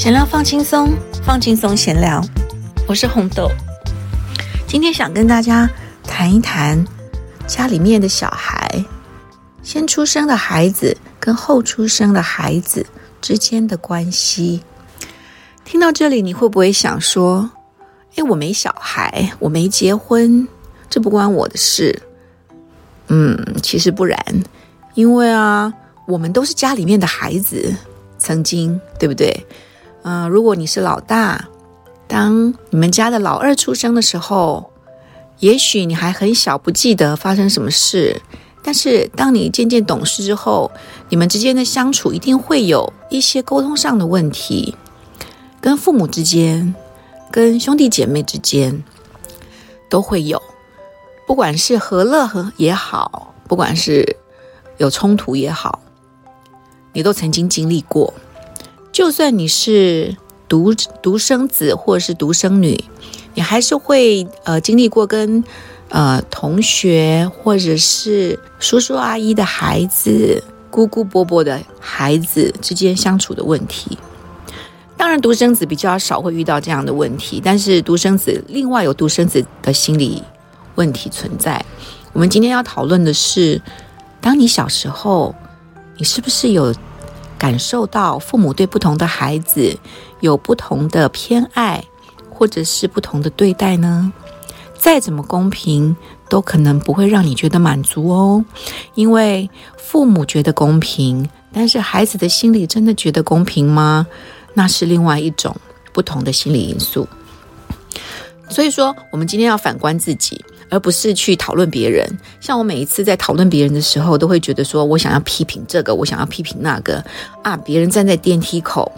闲聊放轻松，放轻松闲聊。我是红豆，今天想跟大家谈一谈家里面的小孩，先出生的孩子跟后出生的孩子之间的关系。听到这里，你会不会想说：“哎，我没小孩，我没结婚，这不关我的事。”嗯，其实不然，因为啊，我们都是家里面的孩子，曾经，对不对？嗯，如果你是老大，当你们家的老二出生的时候，也许你还很小，不记得发生什么事。但是当你渐渐懂事之后，你们之间的相处一定会有一些沟通上的问题，跟父母之间，跟兄弟姐妹之间都会有，不管是和乐和也好，不管是有冲突也好，你都曾经经历过。就算你是独独生子或者是独生女，你还是会呃经历过跟呃同学或者是叔叔阿姨的孩子、姑姑伯伯的孩子之间相处的问题。当然，独生子比较少会遇到这样的问题，但是独生子另外有独生子的心理问题存在。我们今天要讨论的是，当你小时候，你是不是有？感受到父母对不同的孩子有不同的偏爱，或者是不同的对待呢？再怎么公平，都可能不会让你觉得满足哦。因为父母觉得公平，但是孩子的心里真的觉得公平吗？那是另外一种不同的心理因素。所以说，我们今天要反观自己。而不是去讨论别人。像我每一次在讨论别人的时候，都会觉得说我想要批评这个，我想要批评那个啊！别人站在电梯口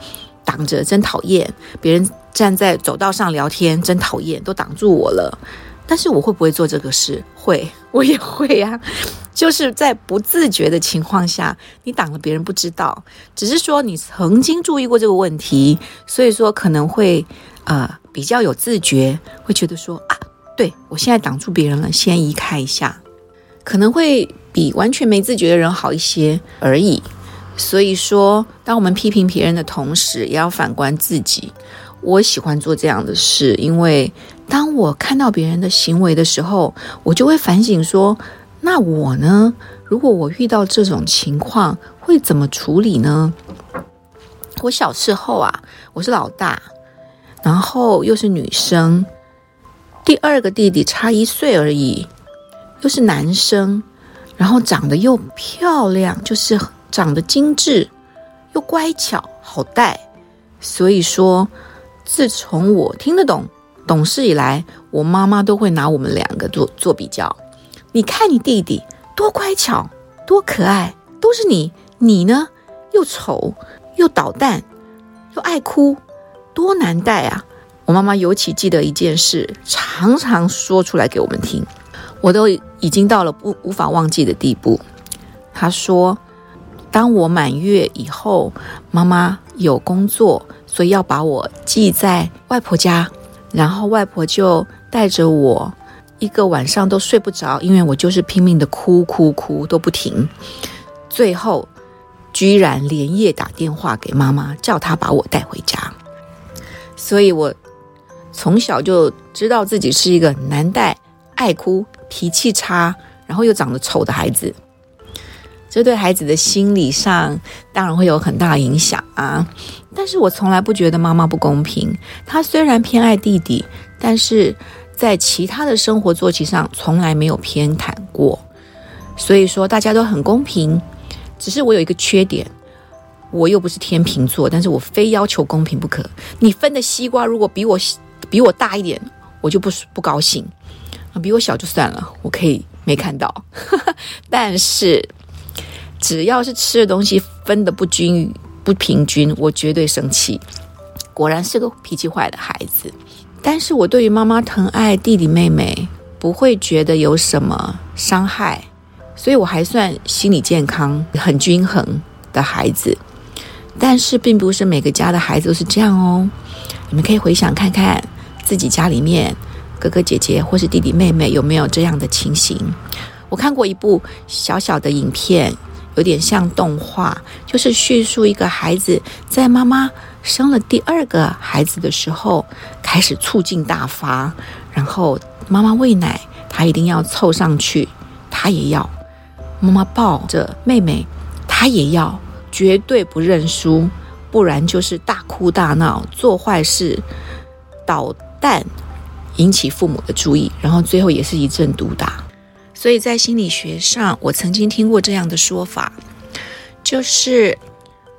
挡着，真讨厌；别人站在走道上聊天，真讨厌，都挡住我了。但是我会不会做这个事？会，我也会呀。就是在不自觉的情况下，你挡了别人不知道，只是说你曾经注意过这个问题，所以说可能会呃比较有自觉，会觉得说啊。对我现在挡住别人了，先移开一下，可能会比完全没自觉的人好一些而已。所以说，当我们批评别人的同时，也要反观自己。我喜欢做这样的事，因为当我看到别人的行为的时候，我就会反省说：那我呢？如果我遇到这种情况，会怎么处理呢？我小时候啊，我是老大，然后又是女生。第二个弟弟差一岁而已，又是男生，然后长得又漂亮，就是长得精致，又乖巧好带。所以说，自从我听得懂、懂事以来，我妈妈都会拿我们两个做做比较。你看你弟弟多乖巧，多可爱，都是你；你呢，又丑又捣蛋，又爱哭，多难带啊！我妈妈尤其记得一件事，常常说出来给我们听，我都已经到了不无法忘记的地步。她说：“当我满月以后，妈妈有工作，所以要把我寄在外婆家，然后外婆就带着我一个晚上都睡不着，因为我就是拼命的哭哭哭都不停，最后居然连夜打电话给妈妈，叫她把我带回家。所以，我。”从小就知道自己是一个难带、爱哭、脾气差，然后又长得丑的孩子，这对孩子的心理上当然会有很大影响啊。但是我从来不觉得妈妈不公平。她虽然偏爱弟弟，但是在其他的生活作息上从来没有偏袒过。所以说大家都很公平，只是我有一个缺点，我又不是天秤座，但是我非要求公平不可。你分的西瓜如果比我。比我大一点，我就不不高兴啊；比我小就算了，我可以没看到。但是只要是吃的东西分的不均不平均，我绝对生气。果然是个脾气坏的孩子。但是我对于妈妈疼爱弟弟妹妹，不会觉得有什么伤害，所以我还算心理健康、很均衡的孩子。但是并不是每个家的孩子都是这样哦。你们可以回想看看。自己家里面哥哥姐姐或是弟弟妹妹有没有这样的情形？我看过一部小小的影片，有点像动画，就是叙述一个孩子在妈妈生了第二个孩子的时候，开始醋劲大发，然后妈妈喂奶，他一定要凑上去，他也要；妈妈抱着妹妹，他也要，绝对不认输，不然就是大哭大闹，做坏事，捣蛋，引起父母的注意，然后最后也是一阵毒打。所以在心理学上，我曾经听过这样的说法，就是，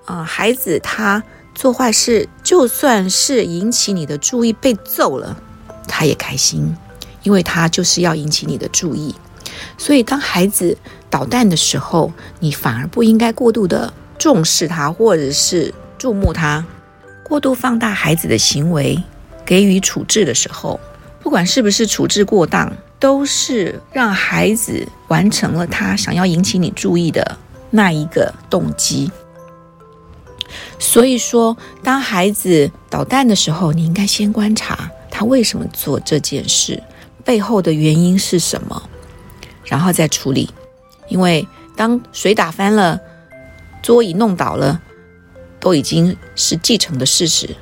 呃，孩子他。做坏事，就算是引起你的注意被揍了，他也开心，因为他就是要引起你的注意。所以，当孩子捣蛋的时候，你反而不应该过度的重视他，或者是注目他，过度放大孩子的行为，给予处置的时候，不管是不是处置过当，都是让孩子完成了他想要引起你注意的那一个动机。所以说，当孩子捣蛋的时候，你应该先观察他为什么做这件事，背后的原因是什么，然后再处理。因为当水打翻了，桌椅弄倒了，都已经是既成的事实。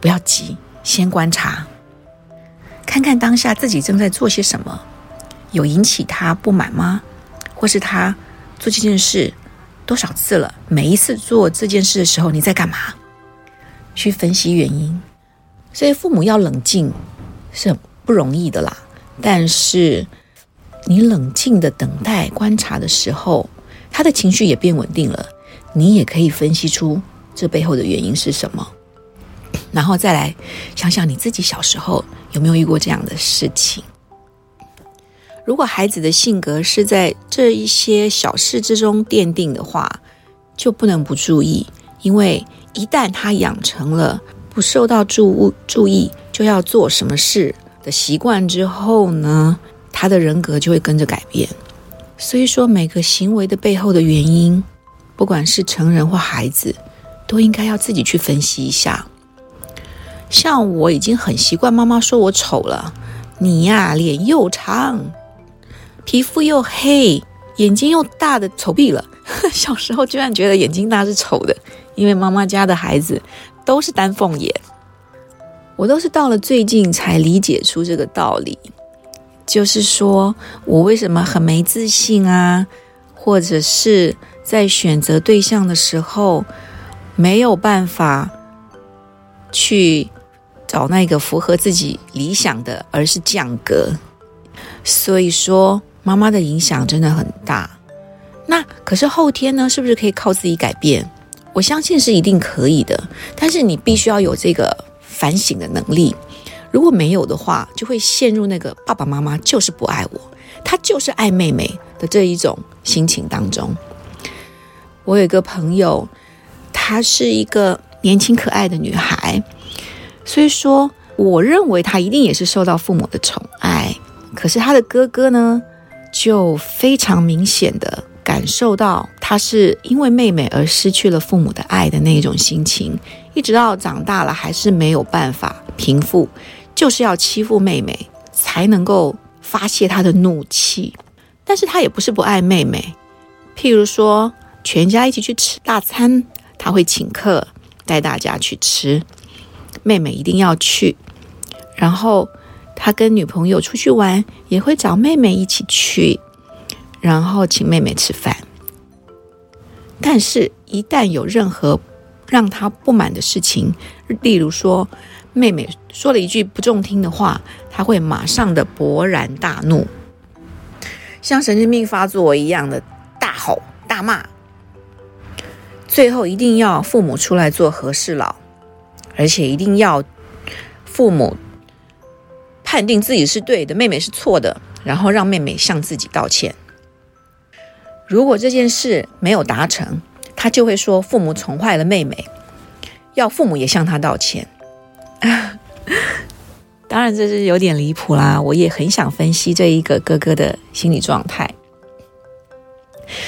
不要急，先观察，看看当下自己正在做些什么，有引起他不满吗？或是他做这件事？多少次了？每一次做这件事的时候，你在干嘛？去分析原因。所以父母要冷静是很不容易的啦。但是你冷静的等待、观察的时候，他的情绪也变稳定了。你也可以分析出这背后的原因是什么，然后再来想想你自己小时候有没有遇过这样的事情。如果孩子的性格是在这一些小事之中奠定的话，就不能不注意，因为一旦他养成了不受到注注意就要做什么事的习惯之后呢，他的人格就会跟着改变。所以说，每个行为的背后的原因，不管是成人或孩子，都应该要自己去分析一下。像我已经很习惯妈妈说我丑了，你呀脸又长。皮肤又黑，眼睛又大的丑毙了。小时候居然觉得眼睛大是丑的，因为妈妈家的孩子都是丹凤眼。我都是到了最近才理解出这个道理，就是说我为什么很没自信啊，或者是在选择对象的时候没有办法去找那个符合自己理想的，而是降格。所以说。妈妈的影响真的很大，那可是后天呢？是不是可以靠自己改变？我相信是一定可以的，但是你必须要有这个反省的能力。如果没有的话，就会陷入那个爸爸妈妈就是不爱我，他就是爱妹妹的这一种心情当中。我有一个朋友，她是一个年轻可爱的女孩，所以说我认为她一定也是受到父母的宠爱。可是她的哥哥呢？就非常明显的感受到，她是因为妹妹而失去了父母的爱的那种心情，一直到长大了还是没有办法平复，就是要欺负妹妹才能够发泄他的怒气。但是他也不是不爱妹妹，譬如说全家一起去吃大餐，他会请客带大家去吃，妹妹一定要去，然后。他跟女朋友出去玩，也会找妹妹一起去，然后请妹妹吃饭。但是，一旦有任何让他不满的事情，例如说妹妹说了一句不中听的话，他会马上的勃然大怒，像神经病发作一样的大吼大骂。最后，一定要父母出来做和事佬，而且一定要父母。判定自己是对的，妹妹是错的，然后让妹妹向自己道歉。如果这件事没有达成，他就会说父母宠坏了妹妹，要父母也向他道歉。当然这是有点离谱啦，我也很想分析这一个哥哥的心理状态，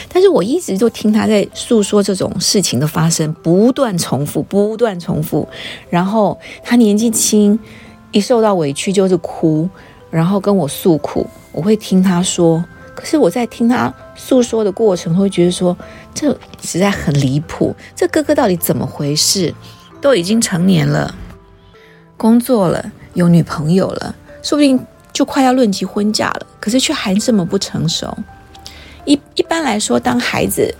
但是我一直就听他在诉说这种事情的发生，不断重复，不断重复，然后他年纪轻。一受到委屈就是哭，然后跟我诉苦，我会听他说。可是我在听他诉说的过程，会觉得说这实在很离谱。这哥哥到底怎么回事？都已经成年了，工作了，有女朋友了，说不定就快要论及婚嫁了，可是却还这么不成熟。一一般来说，当孩子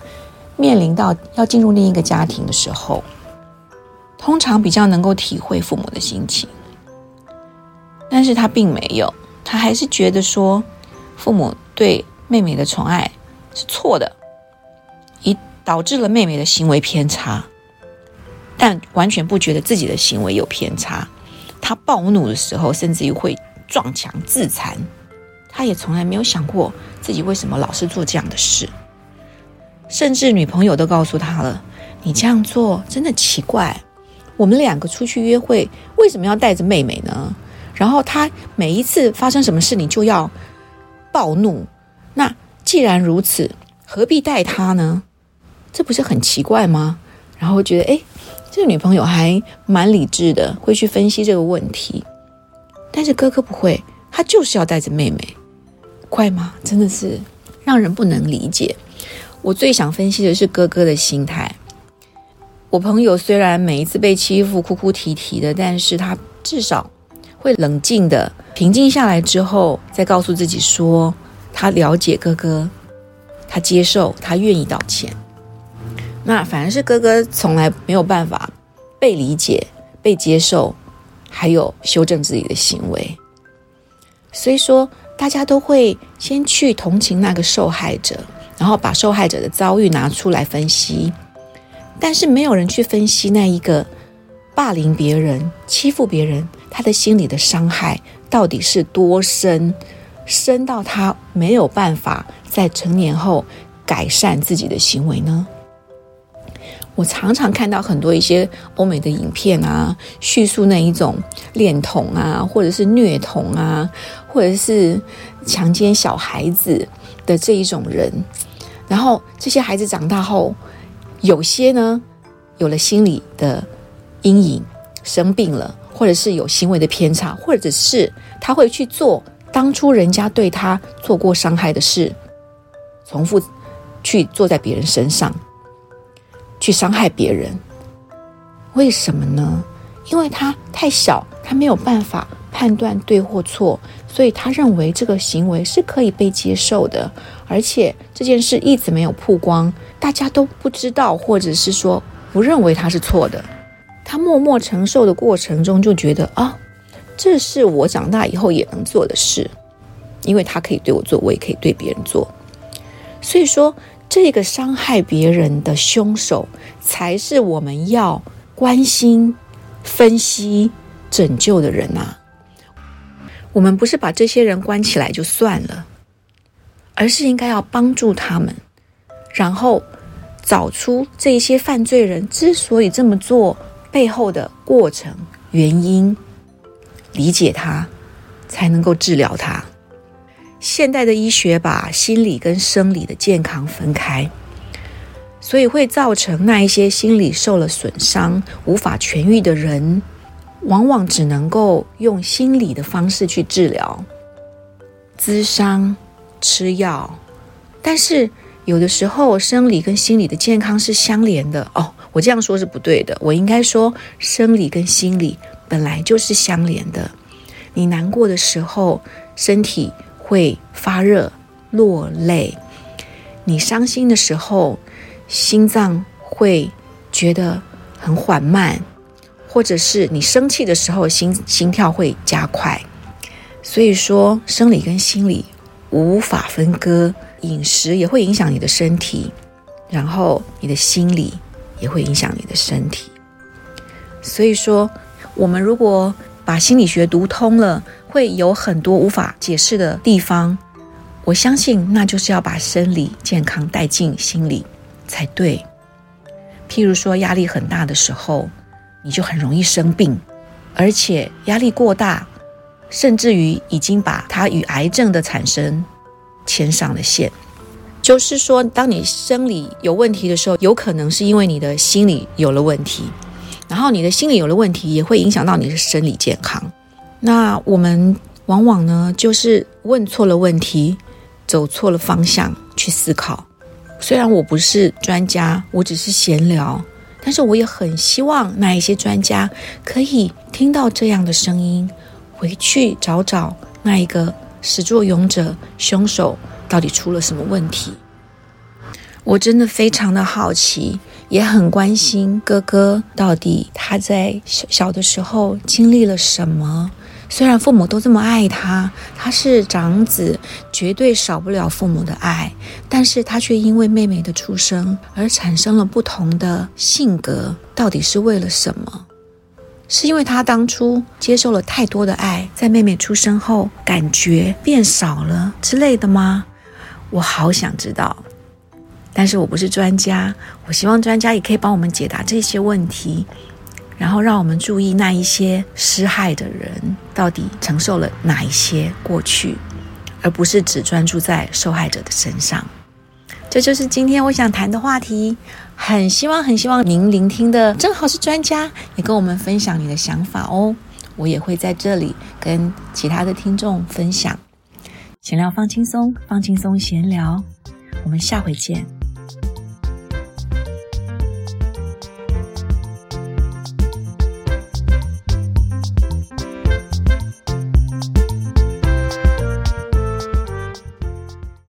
面临到要进入另一个家庭的时候，通常比较能够体会父母的心情，但是他并没有，他还是觉得说父母对妹妹的宠爱是错的，以导致了妹妹的行为偏差，但完全不觉得自己的行为有偏差。他暴怒的时候，甚至于会撞墙自残，他也从来没有想过自己为什么老是做这样的事，甚至女朋友都告诉他了：“你这样做真的奇怪。”我们两个出去约会，为什么要带着妹妹呢？然后他每一次发生什么事，你就要暴怒。那既然如此，何必带她呢？这不是很奇怪吗？然后觉得，哎，这个女朋友还蛮理智的，会去分析这个问题。但是哥哥不会，他就是要带着妹妹，怪吗？真的是让人不能理解。我最想分析的是哥哥的心态。我朋友虽然每一次被欺负哭哭啼啼的，但是他至少会冷静的平静下来之后，再告诉自己说，他了解哥哥，他接受，他愿意道歉。那反而是哥哥从来没有办法被理解、被接受，还有修正自己的行为。所以说，大家都会先去同情那个受害者，然后把受害者的遭遇拿出来分析。但是没有人去分析那一个霸凌别人、欺负别人，他的心理的伤害到底是多深，深到他没有办法在成年后改善自己的行为呢？我常常看到很多一些欧美的影片啊，叙述那一种恋童啊，或者是虐童啊，或者是强奸小孩子的这一种人，然后这些孩子长大后。有些呢，有了心理的阴影，生病了，或者是有行为的偏差，或者是他会去做当初人家对他做过伤害的事，重复去做在别人身上，去伤害别人。为什么呢？因为他太小，他没有办法判断对或错，所以他认为这个行为是可以被接受的，而且这件事一直没有曝光。大家都不知道，或者是说不认为他是错的，他默默承受的过程中就觉得啊，这是我长大以后也能做的事，因为他可以对我做，我也可以对别人做。所以说，这个伤害别人的凶手才是我们要关心、分析、拯救的人呐。我们不是把这些人关起来就算了，而是应该要帮助他们，然后。找出这些犯罪人之所以这么做背后的过程原因，理解他，才能够治疗他。现代的医学把心理跟生理的健康分开，所以会造成那一些心理受了损伤、无法痊愈的人，往往只能够用心理的方式去治疗，咨商、吃药，但是。有的时候，生理跟心理的健康是相连的哦。我这样说是不对的，我应该说，生理跟心理本来就是相连的。你难过的时候，身体会发热、落泪；你伤心的时候，心脏会觉得很缓慢，或者是你生气的时候，心心跳会加快。所以说，生理跟心理无法分割。饮食也会影响你的身体，然后你的心理也会影响你的身体。所以说，我们如果把心理学读通了，会有很多无法解释的地方。我相信，那就是要把生理健康带进心理才对。譬如说，压力很大的时候，你就很容易生病，而且压力过大，甚至于已经把它与癌症的产生。牵上了线，就是说，当你生理有问题的时候，有可能是因为你的心理有了问题，然后你的心理有了问题，也会影响到你的生理健康。那我们往往呢，就是问错了问题，走错了方向去思考。虽然我不是专家，我只是闲聊，但是我也很希望那一些专家可以听到这样的声音，回去找找那一个始作俑者、凶手到底出了什么问题。我真的非常的好奇，也很关心哥哥到底他在小小的时候经历了什么。虽然父母都这么爱他，他是长子，绝对少不了父母的爱，但是他却因为妹妹的出生而产生了不同的性格。到底是为了什么？是因为他当初接受了太多的爱，在妹妹出生后感觉变少了之类的吗？我好想知道。但是我不是专家，我希望专家也可以帮我们解答这些问题，然后让我们注意那一些施害的人到底承受了哪一些过去，而不是只专注在受害者的身上。这就是今天我想谈的话题。很希望，很希望您聆听的正好是专家，也跟我们分享你的想法哦。我也会在这里跟其他的听众分享。闲聊放轻松，放轻松闲聊，我们下回见。